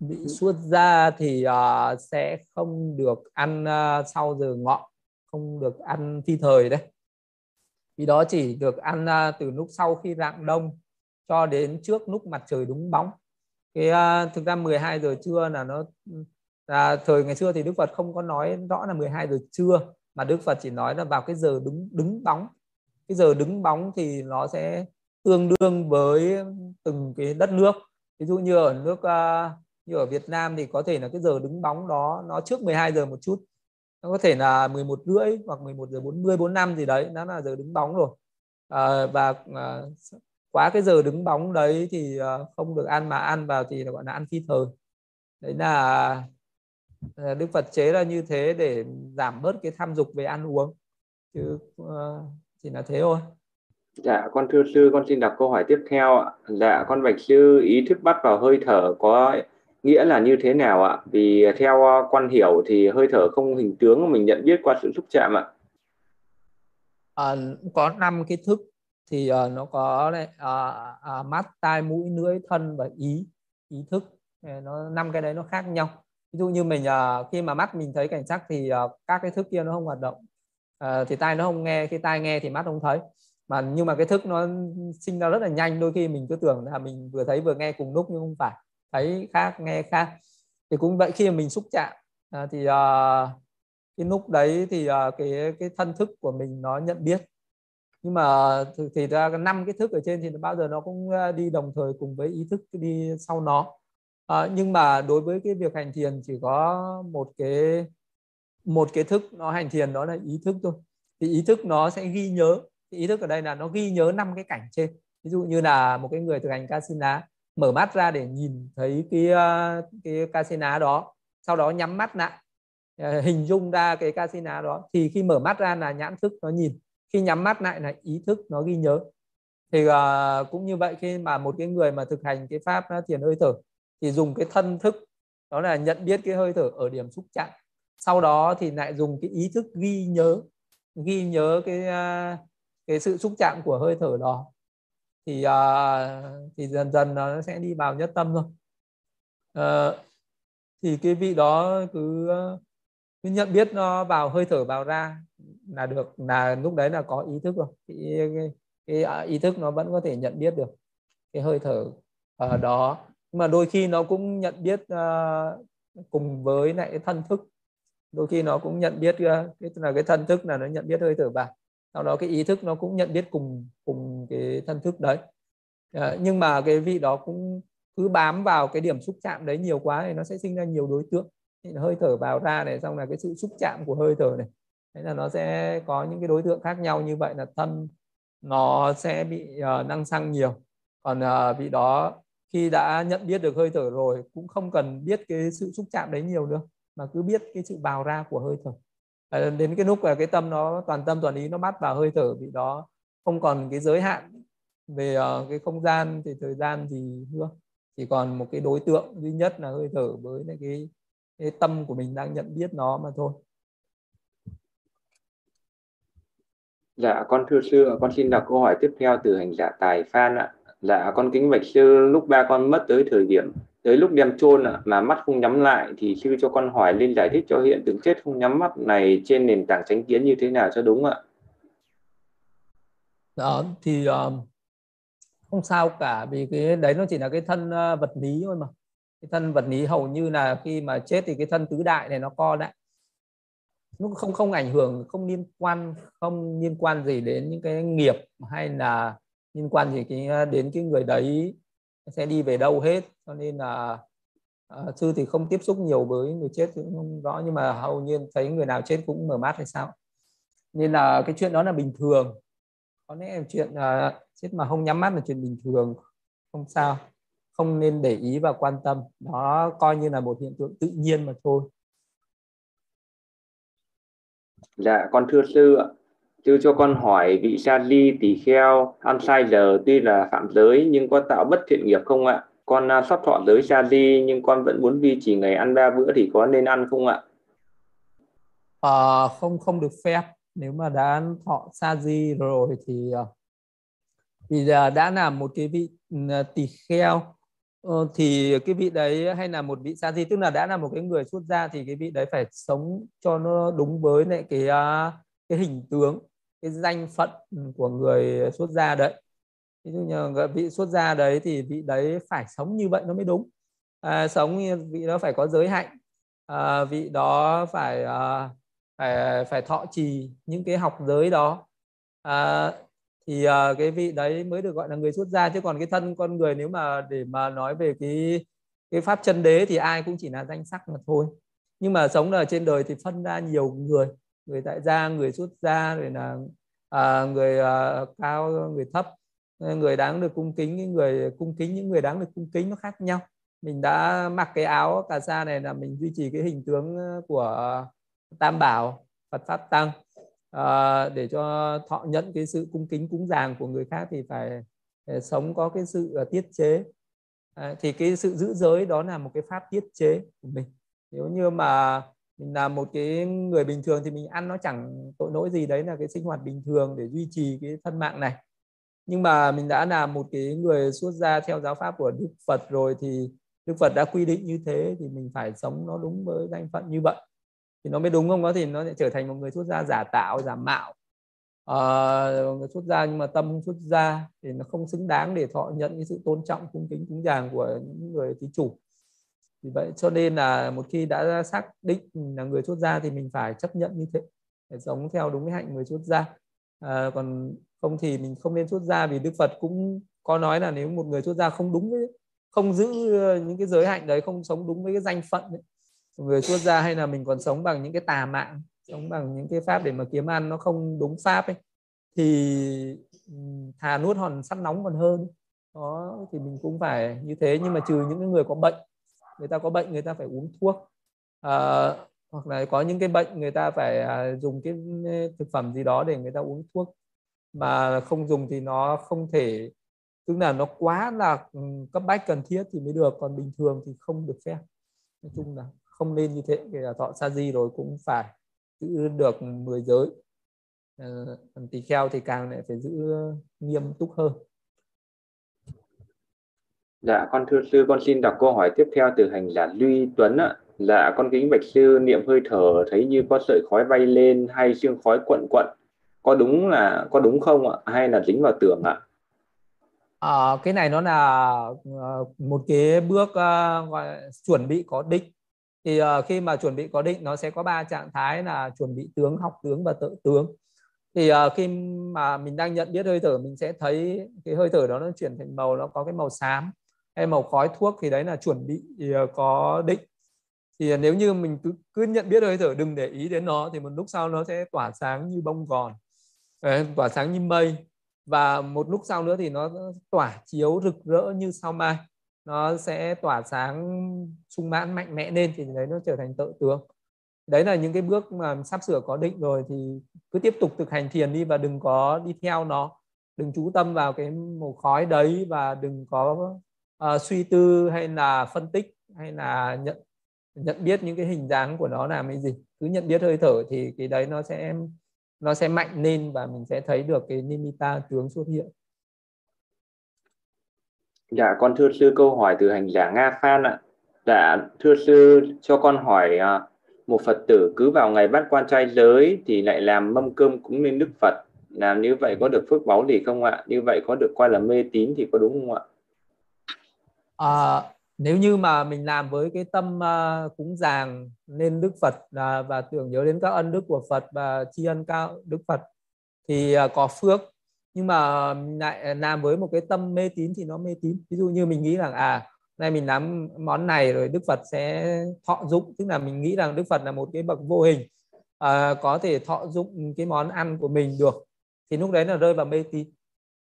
Vị xuất gia thì uh, sẽ không được ăn uh, sau giờ ngọ, không được ăn thi thời đấy. Vì đó chỉ được ăn uh, từ lúc sau khi rạng đông cho đến trước lúc mặt trời đúng bóng. Cái uh, thực ra 12 giờ trưa là nó là thời ngày xưa thì Đức Phật không có nói rõ là 12 giờ trưa mà Đức Phật chỉ nói là vào cái giờ đứng đứng bóng cái giờ đứng bóng thì nó sẽ tương đương với từng cái đất nước ví dụ như ở nước uh, như ở Việt Nam thì có thể là cái giờ đứng bóng đó nó trước 12 giờ một chút. Nó có thể là 11 rưỡi hoặc 11 giờ 40 45 gì đấy nó là giờ đứng bóng rồi. À, và à, quá cái giờ đứng bóng đấy thì à, không được ăn mà ăn vào thì gọi là ăn phi thời. Đấy là Đức Phật chế ra như thế để giảm bớt cái tham dục về ăn uống. Chứ uh, chỉ là thế thôi. Dạ, con thưa sư, con xin đọc câu hỏi tiếp theo ạ. Dạ, con bạch sư, ý thức bắt vào hơi thở có nghĩa là như thế nào ạ? Vì ờ, theo ờ, quan hiểu thì hơi thở không hình tướng mình nhận biết qua sự xúc chạm ạ. À, có năm cái thức thì uh, nó có này, uh, uh, mắt, tai, mũi, lưỡi, thân và ý ý thức. Nó năm cái đấy nó khác nhau. Ví dụ như mình uh, khi mà mắt mình thấy cảnh sắc thì uh, các cái thức kia nó không hoạt động. Uh, thì tai nó không nghe khi tai nghe thì mắt không thấy. Mà nhưng mà cái thức nó sinh ra rất là nhanh đôi khi mình cứ tưởng là mình vừa thấy vừa nghe cùng lúc nhưng không phải thấy khác nghe khác. Thì cũng vậy khi mà mình xúc chạm uh, thì uh, cái lúc đấy thì uh, cái cái thân thức của mình nó nhận biết. Nhưng mà thì, thì ra năm cái thức ở trên thì bao giờ nó cũng đi đồng thời cùng với ý thức đi sau nó. À, nhưng mà đối với cái việc hành thiền chỉ có một cái một cái thức nó hành thiền đó là ý thức thôi. Thì ý thức nó sẽ ghi nhớ. Thì ý thức ở đây là nó ghi nhớ năm cái cảnh trên. Ví dụ như là một cái người thực hành casina mở mắt ra để nhìn thấy cái ờ, cái casina đó sau đó nhắm mắt lại ờ, hình dung ra cái casina đó. Thì khi mở mắt ra là nhãn thức nó nhìn khi nhắm mắt lại là ý thức nó ghi nhớ. Thì uh, cũng như vậy khi mà một cái người mà thực hành cái pháp thiền hơi thở thì dùng cái thân thức đó là nhận biết cái hơi thở ở điểm xúc chạm. Sau đó thì lại dùng cái ý thức ghi nhớ ghi nhớ cái cái sự xúc chạm của hơi thở đó thì uh, thì dần dần nó sẽ đi vào nhất tâm thôi. Uh, thì cái vị đó cứ ờ, cứ nhận biết nó vào hơi thở vào ra là được là lúc đấy là có ý thức rồi. Cái, cái, cái à, ý thức nó vẫn có thể nhận biết được cái hơi thở ở đó. Mà đôi khi nó cũng nhận biết uh, cùng với lại cái thân thức. Đôi khi nó cũng nhận biết uh, cái là cái thân thức là nó nhận biết hơi thở vào sau đó cái ý thức nó cũng nhận biết cùng cùng cái thân thức đấy. À, nhưng mà cái vị đó cũng cứ bám vào cái điểm xúc chạm đấy nhiều quá thì nó sẽ sinh ra nhiều đối tượng. Thì hơi thở vào ra này xong là cái sự xúc chạm của hơi thở này. Thế là nó sẽ có những cái đối tượng khác nhau như vậy là thân nó sẽ bị uh, năng xăng nhiều. Còn uh, vị đó khi đã nhận biết được hơi thở rồi cũng không cần biết cái sự xúc chạm đấy nhiều nữa mà cứ biết cái sự vào ra của hơi thở. À, đến cái lúc là cái tâm nó toàn tâm toàn ý nó bắt vào hơi thở vì đó không còn cái giới hạn về ờ, cái không gian thì thời gian gì nữa chỉ còn một cái đối tượng duy nhất là hơi thở với cái, cái tâm của mình đang nhận biết nó mà thôi Dạ, con thưa sư, con xin đọc câu hỏi tiếp theo từ hành giả Tài Phan ạ. Dạ con kính bạch sư lúc ba con mất tới thời điểm tới lúc đem chôn mà mắt không nhắm lại thì sư cho con hỏi lên giải thích cho hiện tượng chết không nhắm mắt này trên nền tảng chánh kiến như thế nào cho đúng ạ? Đó thì um, không sao cả vì cái đấy nó chỉ là cái thân uh, vật lý thôi mà. Cái thân vật lý hầu như là khi mà chết thì cái thân tứ đại này nó co lại. Nó không không ảnh hưởng không liên quan không liên quan gì đến những cái nghiệp hay là liên quan gì cái ờ, đến cái người đấy sẽ đi về đâu hết cho nên là uh, sư thì không tiếp xúc nhiều với người chết cũng không rõ nhưng mà hầu nhiên thấy người nào chết cũng mở mắt hay sao. Nên là cái chuyện đó là bình thường. Có lẽ chuyện uh, chết mà không nhắm mắt là chuyện bình thường không sao. Không nên để ý và quan tâm. Đó coi như là một hiện tượng tự nhiên mà thôi. Dạ con thưa sư ạ sư cho con hỏi vị sa di tỳ kheo ăn sai giờ tuy là phạm giới nhưng có tạo bất thiện nghiệp không ạ? Con sắp thọ giới sa di nhưng con vẫn muốn duy trì ngày ăn ba bữa thì có nên ăn không ạ? À, không không được phép. Nếu mà đã thọ sa di rồi thì uh, vì đã là một cái vị à, tỳ kheo ờ, thì cái vị đấy hay là một vị sa di tức là đã là một cái người xuất gia thì cái vị đấy phải sống cho nó đúng với lại cái à, cái hình tướng cái danh phận của người xuất gia đấy. Ví dụ như vị xuất gia đấy thì vị đấy phải sống như vậy nó mới đúng. À, sống như vị đó phải có giới hạnh. À, vị đó phải à, phải phải thọ trì những cái học giới đó. À, thì à, cái vị đấy mới được gọi là người xuất gia. Chứ còn cái thân con người nếu mà để mà nói về cái cái pháp chân đế thì ai cũng chỉ là danh sắc mà thôi. Nhưng mà sống ở trên đời thì phân ra nhiều người người tại gia người xuất gia rồi là à, người à, cao người thấp. Người đáng được cung kính những người cung kính những người đáng được cung kính nó khác nhau. Mình đã mặc cái áo cà sa này là mình duy trì cái hình tướng của tam bảo phật pháp tăng. À, để cho thọ nhận cái sự cung kính cúng dường của người khác thì phải, à, sống có cái sự à, tiết chế. À, thì cái sự giữ giới đó là một cái pháp tiết chế của mình. Nếu như mà mình là một cái người bình thường thì mình ăn nó chẳng tội lỗi gì đấy là cái sinh hoạt bình thường để duy trì cái thân mạng này. Nhưng mà mình đã là một cái người xuất gia theo giáo pháp của Đức Phật rồi thì Đức Phật đã quy định như thế thì mình phải sống nó đúng với danh phận như vậy. Thì nó mới đúng không? Có thì nó sẽ trở thành một người xuất gia giả tạo giả mạo. À, người xuất gia nhưng mà tâm không xuất gia thì nó không xứng đáng để thọ nhận cái sự tôn trọng cung kính cúng dường của những người thí chủ vì vậy cho nên là một khi đã xác định là người xuất gia thì mình phải chấp nhận như thế để sống theo đúng cái hạnh người xuất gia à, còn không thì mình không nên xuất gia vì Đức Phật cũng có nói là nếu một người xuất gia không đúng với không giữ ờ, những cái giới hạnh đấy không sống đúng với cái danh phận ấy, người xuất gia hay là mình còn sống bằng những cái tà mạng sống bằng những cái pháp để mà kiếm ăn nó không đúng pháp ấy thì thà nuốt hòn sắt nóng còn hơn. Đó thì mình cũng phải như thế nhưng mà trừ những người có bệnh người ta có bệnh người ta phải uống thuốc. À, hoặc là có những cái bệnh người ta phải à, dùng cái thực phẩm gì đó để người ta uống thuốc. Mà không dùng thì nó không thể tức là nó quá là ừ, cấp bách cần thiết thì mới được. Còn bình thường thì không được phép. Nói chung là không nên như thế kể cả thọ sa di rồi cũng phải giữ được 10 giới. À, tỳ kheo thì càng lại phải giữ nghiêm túc hơn. Dạ, con thưa sư, con xin đọc câu hỏi tiếp theo từ hành giả Duy Tuấn ạ. Dạ, con kính bạch sư niệm hơi thở thấy như có sợi khói bay lên hay xương khói quận quận. Có đúng là có đúng không ạ? Hay là dính vào tường ạ? À, cái này nó là ờ, một cái bước uh, gọi chuẩn bị có định thì uh, khi mà chuẩn bị có định nó sẽ có ba trạng thái là chuẩn bị tướng học tướng và tự tướng thì uh, khi mà mình đang nhận biết hơi thở mình sẽ thấy cái hơi thở đó nó chuyển thành màu nó có cái màu xám hay màu khói thuốc thì đấy là chuẩn bị ờ, có định. Thì ờ, nếu như mình cứ, cứ nhận biết hơi thở đừng để ý đến nó thì một lúc sau nó sẽ tỏa sáng như bông gòn ờ, tỏa sáng như mây. Và một lúc sau nữa thì nó tỏa chiếu rực rỡ như sao mai. Nó sẽ tỏa sáng sung mãn mạnh mẽ lên thì đấy nó trở thành tự tướng đấy là những cái bước mà sắp sửa có định rồi thì cứ tiếp tục thực hành thiền đi và đừng có đi theo nó. Đừng chú tâm vào cái màu khói đấy và đừng có uh, suy tư hay là phân tích hay là nhận nhận biết những cái hình dáng của nó là cái gì cứ nhận biết hơi thở thì cái đấy nó sẽ nó sẽ mạnh lên và mình sẽ thấy được cái nimitta tướng xuất hiện Dạ, con thưa sư câu hỏi từ hành giả Nga Phan ạ. Dạ, thưa sư cho con hỏi à, một Phật tử cứ vào ngày bắt quan trai giới thì lại làm mâm cơm cúng lên Đức Phật. Làm như vậy có được phước báu gì không ạ? Như vậy có được coi là mê tín thì có đúng không ạ? À, nếu như mà mình làm với cái tâm uh, cúng dường nên Đức Phật uh, và tưởng nhớ đến các ân đức của Phật và tri ân cao Đức Phật thì uh, có phước. Nhưng mà lại làm với một cái tâm mê tín thì nó mê tín. Ví dụ như mình nghĩ rằng à nay mình làm món này rồi Đức Phật sẽ thọ dụng. Tức là mình nghĩ rằng Đức Phật là một cái bậc vô hình uh, có thể thọ dụng cái món ăn của mình được. Thì lúc đấy là rơi vào mê tín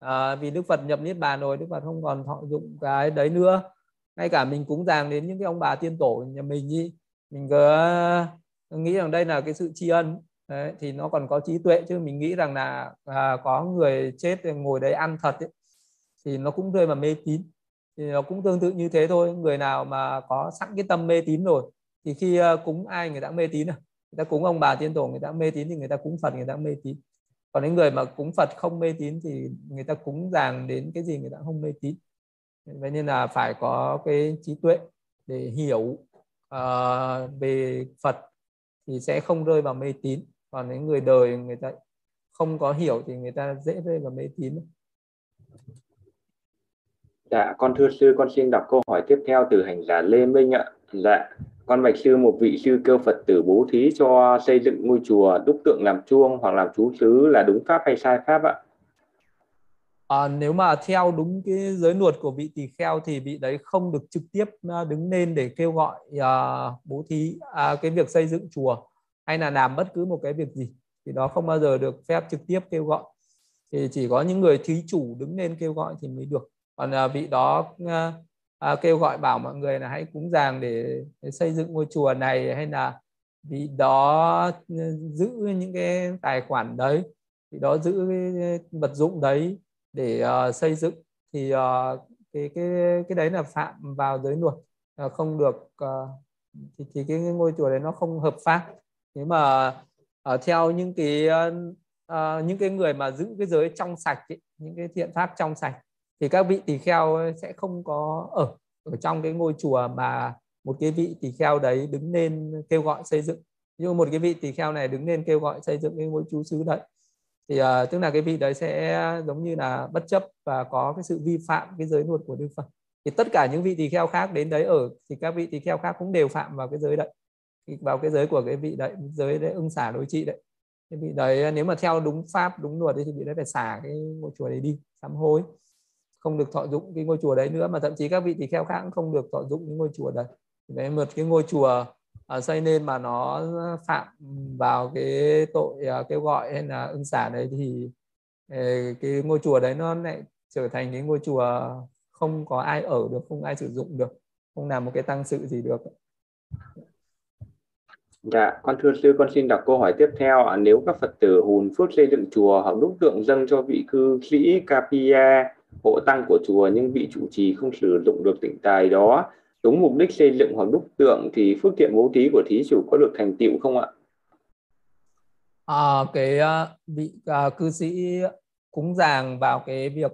à, vì Đức Phật nhập niết bàn rồi Đức Phật không còn thọ dụng cái đấy nữa. Ngay cả mình cúng dường đến những cái ông bà tiên tổ nhà mình ý mình cứ nghĩ rằng đây là cái sự tri ân. Đấy, thì nó còn có trí tuệ chứ. Mình nghĩ rằng là à, có người chết ngồi đấy ăn thật ấy, thì nó cũng rơi vào mê tín. Thì nó cũng tương tự như thế thôi. Người nào mà có sẵn cái tâm mê tín rồi thì khi à, cúng ai người ta mê tín à. Người ta cúng ông bà tiên tổ người ta mê tín thì người ta cúng phật người ta mê tín còn những người mà cúng phật không mê tín thì người ta cúng dàng đến cái gì người ta không mê tín. Vậy nên là phải có cái trí tuệ để hiểu uh, về phật thì sẽ không rơi vào mê tín. Còn những người đời người ta không có hiểu thì người ta dễ rơi vào mê tín. Dạ, con thưa sư, con xin đọc câu hỏi tiếp theo từ hành giả Lê Minh ạ. Dạ, con bạch sư một vị sư kêu Phật tử bố thí cho xây dựng ngôi chùa đúc tượng làm chuông hoặc làm chú xứ là đúng pháp hay sai pháp ạ? À, nếu mà theo đúng cái giới luật của vị tỳ kheo thì vị đấy không được trực tiếp à, đứng lên để kêu gọi à, bố thí à, cái việc xây dựng chùa hay là làm bất cứ một cái việc gì thì đó không bao giờ được phép trực tiếp kêu gọi thì chỉ có những người thí chủ đứng lên kêu gọi thì mới được còn à, vị đó à, à, kêu gọi bảo mọi người là hãy cúng dường để, để xây dựng ngôi chùa này hay là vì đó ừ, giữ những cái tài khoản đấy thì đó giữ cái vật dụng đấy để uh, xây dựng thì uh, cái cái cái đấy là phạm vào giới luật uh, không được uh, thì, thì cái ngôi chùa đấy nó không hợp pháp. Nếu mà uh, theo những cái uh, uh, những cái người mà giữ cái giới trong sạch ấy, những cái thiện pháp trong sạch thì các vị tỳ kheo sẽ không có ở ở trong cái ngôi chùa mà một cái vị tỳ kheo đấy đứng lên kêu gọi xây dựng. Như một cái vị tỳ kheo này đứng lên kêu gọi xây dựng cái ngôi chú xứ đấy. Thì uh, tức là cái vị đấy sẽ giống như là bất chấp và có cái sự vi phạm cái giới luật của Đức Phật. Thì tất cả những vị tỳ kheo khác đến đấy ở thì các vị tỳ kheo khác cũng đều phạm vào cái giới đấy vào cái giới của cái vị đấy giới đấy ưng xả đối trị đấy. Cái vị đấy ờ, nếu mà theo đúng pháp đúng luật thì vị đấy phải xả cái ngôi chùa đấy đi sám hối không được thọ dụng cái ngôi chùa đấy nữa mà thậm chí các vị tỳ kheo khác cũng không được thọ dụng những ngôi chùa đấy đấy một cái ngôi chùa uh, xây nên mà nó phạm vào cái tội uh, kêu gọi hay là ưng xả đấy thì uh, cái ngôi chùa đấy nó lại trở thành cái ngôi chùa không có ai ở được không ai sử dụng được không làm một cái tăng sự gì được Dạ, con thưa sư, con xin đọc câu hỏi tiếp theo. Nếu các Phật tử hùn phước xây dựng chùa hoặc đúc tượng dâng cho vị cư sĩ Kapia, hộ tăng của chùa nhưng vị chủ trì không sử dụng được tịnh tài đó, đúng mục đích xây dựng hoặc đúc tượng thì phước thiện bố thí của thí chủ có được thành tựu không ạ? À, cái à, vị à, cư sĩ cúng dường vào cái việc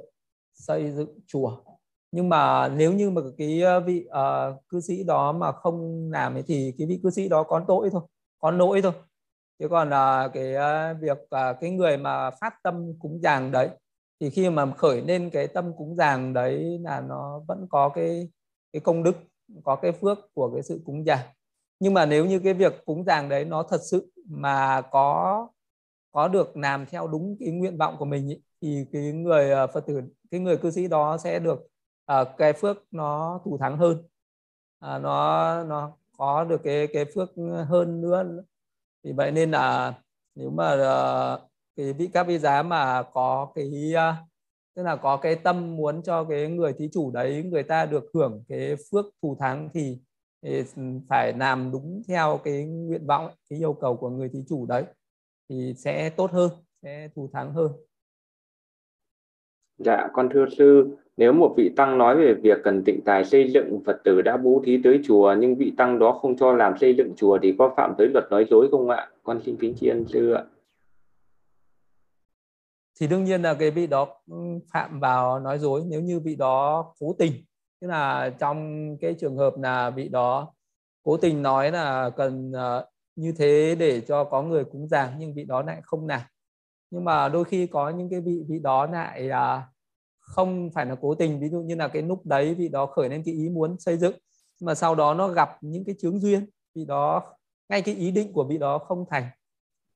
xây dựng chùa. Nhưng mà nếu như mà cái vị uh, cư sĩ đó mà không làm thì cái vị cư sĩ đó có tội thôi có lỗi thôi. Chứ còn uh, cái uh, việc uh, cái người mà phát tâm cúng dường đấy thì khi mà khởi lên cái tâm cúng dường đấy là nó vẫn có cái cái công đức có cái phước của cái sự cúng dường. Nhưng mà nếu như cái việc cúng dường đấy nó thật sự mà có có được làm theo đúng cái nguyện vọng của mình ý, thì cái người ờ, phật tử cái người cư sĩ đó sẽ được uh, cái phước nó thù thắng hơn. Uh, nó nó có được cái cái phước hơn nữa. Thì vậy nên là nếu mà uh, cái vị các vị giá mà có cái à, tức là có cái tâm muốn cho cái người thí chủ đấy người ta được hưởng cái phước thù thắng thì, thì phải làm đúng theo cái nguyện vọng cái yêu cầu của người thí chủ đấy thì sẽ tốt hơn sẽ thù thắng hơn Dạ, con thưa sư, nếu một vị tăng nói về việc cần tịnh tài xây dựng Phật tử đã bố thí tới chùa nhưng vị tăng đó không cho làm xây dựng chùa thì có phạm tới luật nói dối không ạ? Con xin kính tri ân sư ạ. Thì đương nhiên là cái vị đó phạm vào nói dối nếu như vị đó cố tình. Tức là trong cái trường hợp là vị đó cố tình nói là cần ờ, như thế để cho có người cúng dường nhưng vị đó lại không làm. Nhưng mà đôi khi có những cái vị vị đó lại à, không phải là cố tình. Ví dụ như là cái lúc đấy vị đó khởi lên cái ý muốn xây dựng, mà sau đó nó gặp những cái chướng duyên, vị đó, ngay cái ý định của vị đó không thành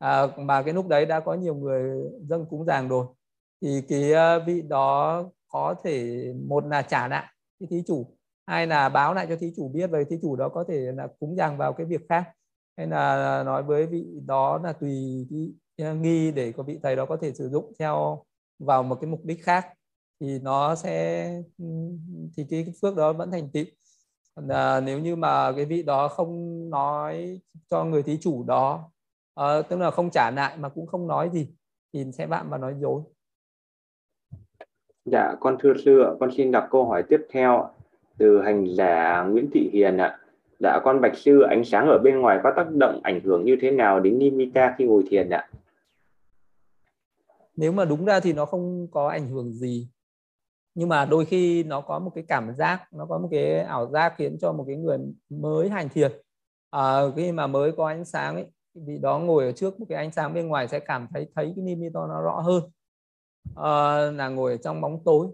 à, mà cái lúc đấy đã có nhiều người dâng cúng dường rồi. Thì cái ờ, vị đó có thể một là trả lại cái thí chủ hai là báo lại cho thí chủ biết về thí chủ đó có thể là cúng dường vào cái việc khác. Hay là nói với vị đó là tùy cái ờ, nghi để có vị thầy đó có thể sử dụng theo vào một cái mục đích khác thì nó sẽ ừ, thì cái phước đó vẫn thành tựu. À, nếu như mà cái vị đó không nói cho người thí chủ đó à, tức là không trả lại mà cũng không nói gì thì sẽ phạm và nói dối. Dạ con thưa sư con xin đọc câu hỏi tiếp theo từ hành giả Nguyễn Thị Hiền ạ. Dạ con bạch sư ánh sáng ở bên ngoài có tác động ảnh hưởng như thế nào đến nimitta khi ngồi thiền ạ? Nếu mà đúng ra thì nó không có ảnh hưởng gì. Nhưng mà đôi khi nó có một cái cảm giác nó có một cái ảo giác khiến cho một cái người mới hành thiền. À, khi mà mới có ánh sáng ấy vị đó ngồi ở trước một cái ánh sáng bên ngoài sẽ cảm thấy thấy cái nimitta nó rõ hơn. À, là ngồi ở trong bóng tối.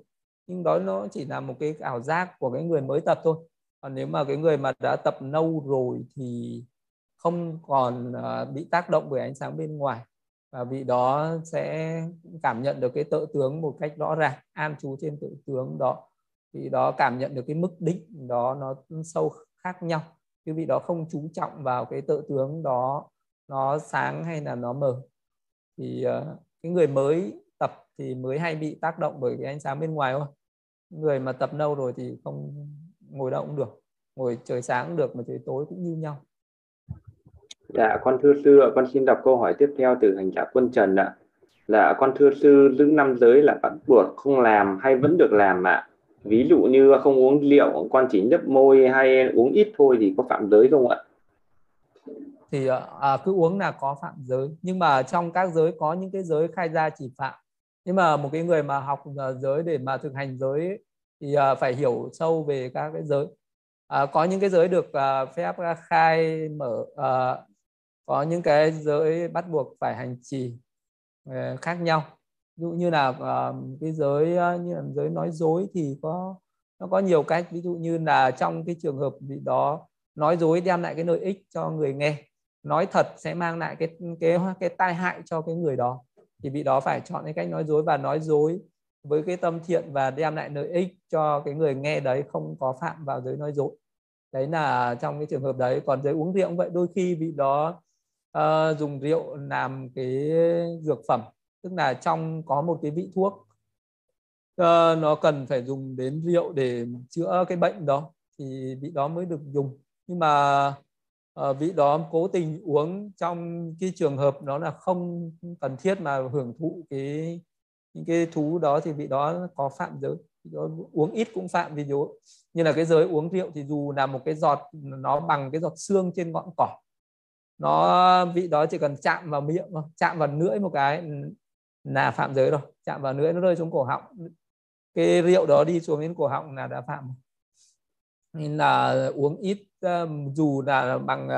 Nhưng đó nó chỉ là một cái ảo giác của cái người mới tập thôi. Còn nếu mà cái người mà đã tập lâu rồi thì không còn ờ, bị tác động bởi ánh sáng bên ngoài. Và vị đó sẽ cảm nhận được cái tự tướng một cách rõ ràng an trú trên tự tướng đó. Vị đó cảm nhận được cái mức định đó nó sâu khác nhau. Cái vị đó không chú trọng vào cái tự tướng đó nó sáng hay là nó mờ thì uh, cái người mới tập thì mới hay bị tác động bởi cái ánh sáng bên ngoài thôi người mà tập lâu rồi thì không ngồi đâu cũng được ngồi trời sáng cũng được mà trời tối cũng như nhau Dạ, con thưa sư, ạ, con xin đọc câu hỏi tiếp theo từ hành giả quân Trần ạ. Là con thưa sư, giữ năm giới là bắt buộc không làm hay vẫn được làm ạ? Ví dụ như không uống rượu, con chỉ nhấp môi hay uống ít thôi thì có phạm giới không ạ? Thì ờ, à, cứ uống là có phạm giới, nhưng mà trong các giới có những cái giới khai ra chỉ phạm. Nhưng mà một cái người mà học ờ, giới để mà thực hành giới thì à, phải hiểu sâu về các cái giới. À, có những cái giới được à, phép khai mở à, có những cái giới bắt buộc phải hành trì khác nhau ví dụ như là à, cái giới như là giới nói dối thì có nó có nhiều cách ví dụ như là trong cái trường hợp gì đó nói dối đem lại cái lợi ích cho người nghe nói thật sẽ mang lại cái cái cái tai hại cho cái người đó. Thì vị đó phải chọn cái cách nói dối và nói dối với cái tâm thiện và đem lại lợi ích cho cái người nghe đấy không có phạm vào giới nói dối. Đấy là trong cái trường hợp đấy. Còn giới uống rượu cũng vậy đôi khi vị đó uh, dùng rượu làm cái dược phẩm tức là trong có một cái vị thuốc uh, nó cần phải dùng đến rượu để chữa cái bệnh đó thì vị đó mới được dùng. Nhưng mà Ờ, vị đó cố tình uống trong cái trường hợp đó là không cần thiết mà hưởng thụ cái, những cái thú đó thì vị đó có phạm giới. Đó uống ít cũng phạm vì dụ như là cái giới uống rượu thì dù là một cái giọt, nó bằng cái giọt xương trên ngọn cỏ, nó, vị đó chỉ cần chạm vào miệng chạm vào lưỡi một cái là phạm giới rồi, chạm vào lưỡi nó rơi xuống cổ họng. Cái rượu đó đi xuống đến cổ họng là đã phạm nên là uống ít dù là bằng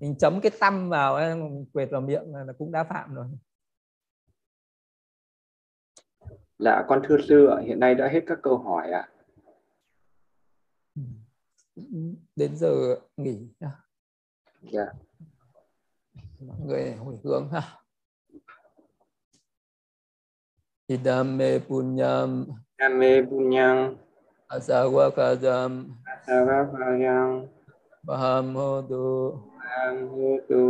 mình chấm cái tăm vào mình quệt vào miệng là cũng đã phạm rồi. Dạ con thưa sư hiện nay đã hết các câu hỏi ạ. Đến giờ nghỉ. Dạ. Mọi người hồi hướng ha. Idame punyam. Idame punyam Asawa kadam. Asawa kadam. Paham hudu. Paham hudu.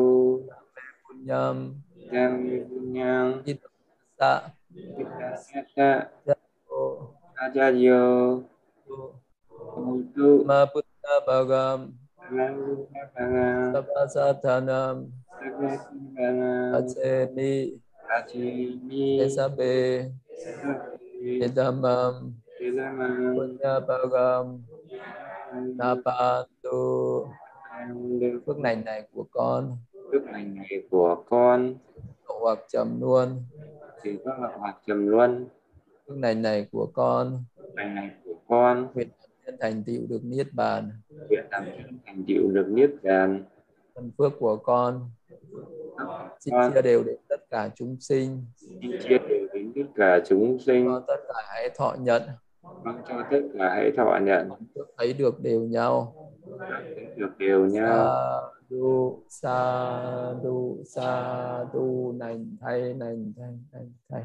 Punyam. Punyam punyam. Kita. Kita sa. Jago. Ajajo. Hudu. Maputta bagam. Maputta bagam. Sabasatanam. Sabasatanam. Acemi. Acemi. Esabe. Esabe. Edamam. Punya Bagam Napantu Phước lành này của con. Phước lành này của con. Độ hoặc trầm luôn. Chỉ có hoặc trầm luôn. Phước lành này của con. Phước lành này của con. Nguyện thành tựu được niết bàn. Nguyện làm thành tựu được niết bàn. Phần phước của con. Xin chia đều đến tất cả chúng sinh. Xin chia đều đến tất cả chúng sinh. Cho tất cả hãy thọ nhận mong cho tất cả hãy thọ nhận thấy được đều nhau thấy được đều nhau sa du sa du sa du nành thay nành thay nành thay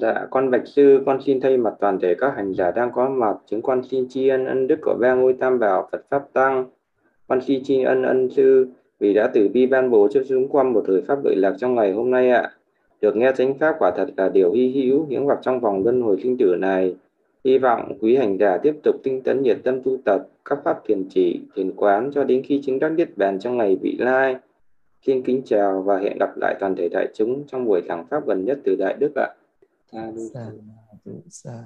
Dạ, con Bạch Sư, con xin thay mặt toàn thể các hành giả đang có mặt, chúng con xin tri ân ân đức của ba ngôi tam bảo Phật Pháp Tăng. Con xin tri ân ân sư vì đã từ bi ban bố cho chúng con một thời pháp lợi lạc trong ngày hôm nay ạ. được nghe chánh pháp quả thật là điều hy hữu hiếm gặp trong vòng luân hồi sinh tử này. Hy vọng quý hành giả tiếp tục tinh tấn nhiệt tâm tu tập các pháp thiền chỉ, thiền quán cho đến khi chứng đắc niết bàn trong ngày vị lai. Xin kính chào và hẹn gặp lại toàn thể đại chúng trong buổi giảng pháp gần nhất từ Đại Đức ạ. Sa, sa,